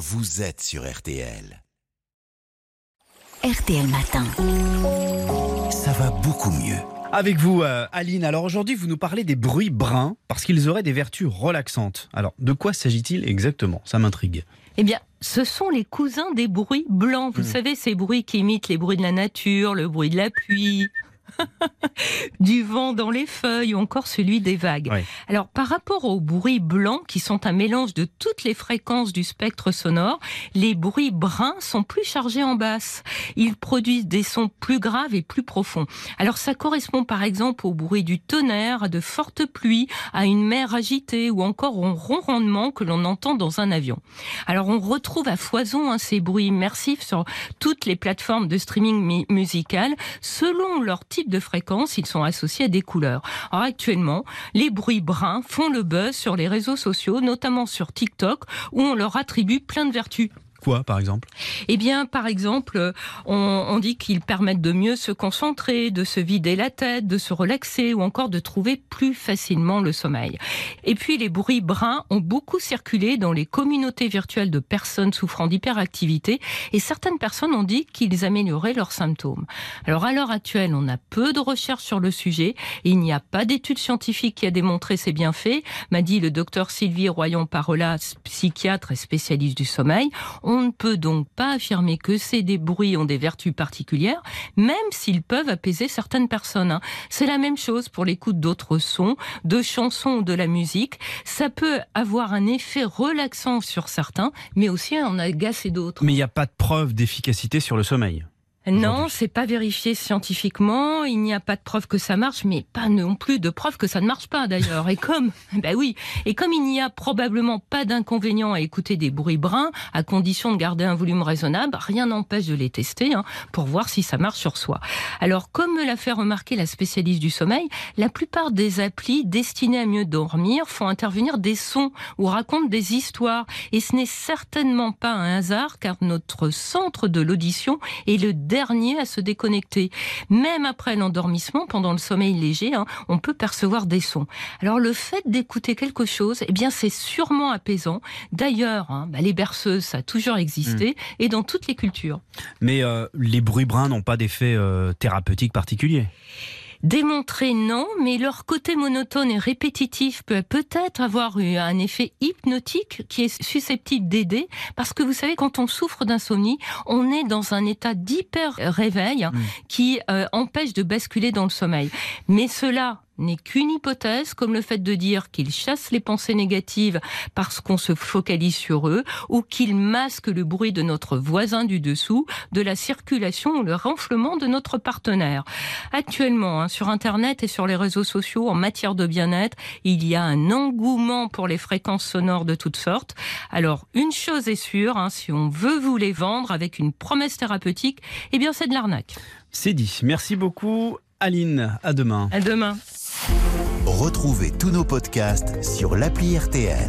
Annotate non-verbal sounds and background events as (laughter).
vous êtes sur RTL. RTL Matin. Ça va beaucoup mieux. Avec vous, euh, Aline. Alors aujourd'hui, vous nous parlez des bruits bruns parce qu'ils auraient des vertus relaxantes. Alors, de quoi s'agit-il exactement? Ça m'intrigue. Eh bien, ce sont les cousins des bruits blancs. Vous Hmm. savez, ces bruits qui imitent les bruits de la nature, le bruit de la pluie, (laughs) du vent dans les feuilles ou encore celui des vagues. Alors, par rapport aux bruits blancs, qui sont un mélange de toutes les fréquences du spectre sonore, les bruits bruns sont plus chargés en basse. Ils produisent des sons plus graves et plus profonds. Alors, ça correspond par exemple au bruit du tonnerre, à de fortes pluies, à une mer agitée ou encore au ronronnement que l'on entend dans un avion. Alors, on retrouve à foison hein, ces bruits immersifs sur toutes les plateformes de streaming mi- musical. Selon leur type de fréquence, ils sont associés à des couleurs. Alors, actuellement, les bruits bruns font le buzz sur les réseaux sociaux, notamment sur TikTok, où on leur attribue plein de vertus. Quoi, par exemple? Eh bien, par exemple, on, on dit qu'ils permettent de mieux se concentrer, de se vider la tête, de se relaxer ou encore de trouver plus facilement le sommeil. Et puis, les bruits bruns ont beaucoup circulé dans les communautés virtuelles de personnes souffrant d'hyperactivité et certaines personnes ont dit qu'ils amélioraient leurs symptômes. Alors, à l'heure actuelle, on a peu de recherches sur le sujet et il n'y a pas d'études scientifiques qui a démontré ses bienfaits, m'a dit le docteur Sylvie Royon-Parola, psychiatre et spécialiste du sommeil. Ne peut donc pas affirmer que ces bruits ont des vertus particulières, même s'ils peuvent apaiser certaines personnes. hein. C'est la même chose pour l'écoute d'autres sons, de chansons ou de la musique. Ça peut avoir un effet relaxant sur certains, mais aussi en agacer d'autres. Mais il n'y a pas de preuve d'efficacité sur le sommeil. Non, c'est pas vérifié scientifiquement. Il n'y a pas de preuve que ça marche, mais pas non plus de preuve que ça ne marche pas d'ailleurs. Et comme, (laughs) ben oui, et comme il n'y a probablement pas d'inconvénient à écouter des bruits bruns, à condition de garder un volume raisonnable, rien n'empêche de les tester hein, pour voir si ça marche sur soi. Alors, comme me l'a fait remarquer la spécialiste du sommeil, la plupart des applis destinées à mieux dormir font intervenir des sons ou racontent des histoires. Et ce n'est certainement pas un hasard, car notre centre de l'audition est le dernier à se déconnecter. Même après l'endormissement, pendant le sommeil léger, hein, on peut percevoir des sons. Alors le fait d'écouter quelque chose, eh bien c'est sûrement apaisant. D'ailleurs, hein, bah, les berceuses, ça a toujours existé, et dans toutes les cultures. Mais euh, les bruits bruns n'ont pas d'effet euh, thérapeutique particulier? Démontré, non, mais leur côté monotone et répétitif peut peut-être avoir eu un effet hypnotique qui est susceptible d'aider, parce que vous savez, quand on souffre d'insomnie, on est dans un état d'hyper réveil Mm. qui euh, empêche de basculer dans le sommeil. Mais cela n'est qu'une hypothèse, comme le fait de dire qu'ils chassent les pensées négatives parce qu'on se focalise sur eux, ou qu'ils masquent le bruit de notre voisin du dessous, de la circulation ou le renflement de notre partenaire. Actuellement, hein, sur Internet et sur les réseaux sociaux, en matière de bien-être, il y a un engouement pour les fréquences sonores de toutes sortes. Alors, une chose est sûre, hein, si on veut vous les vendre avec une promesse thérapeutique, eh bien, c'est de l'arnaque. C'est dit. Merci beaucoup, Aline. À demain. À demain. Retrouvez tous nos podcasts sur l'appli RTL.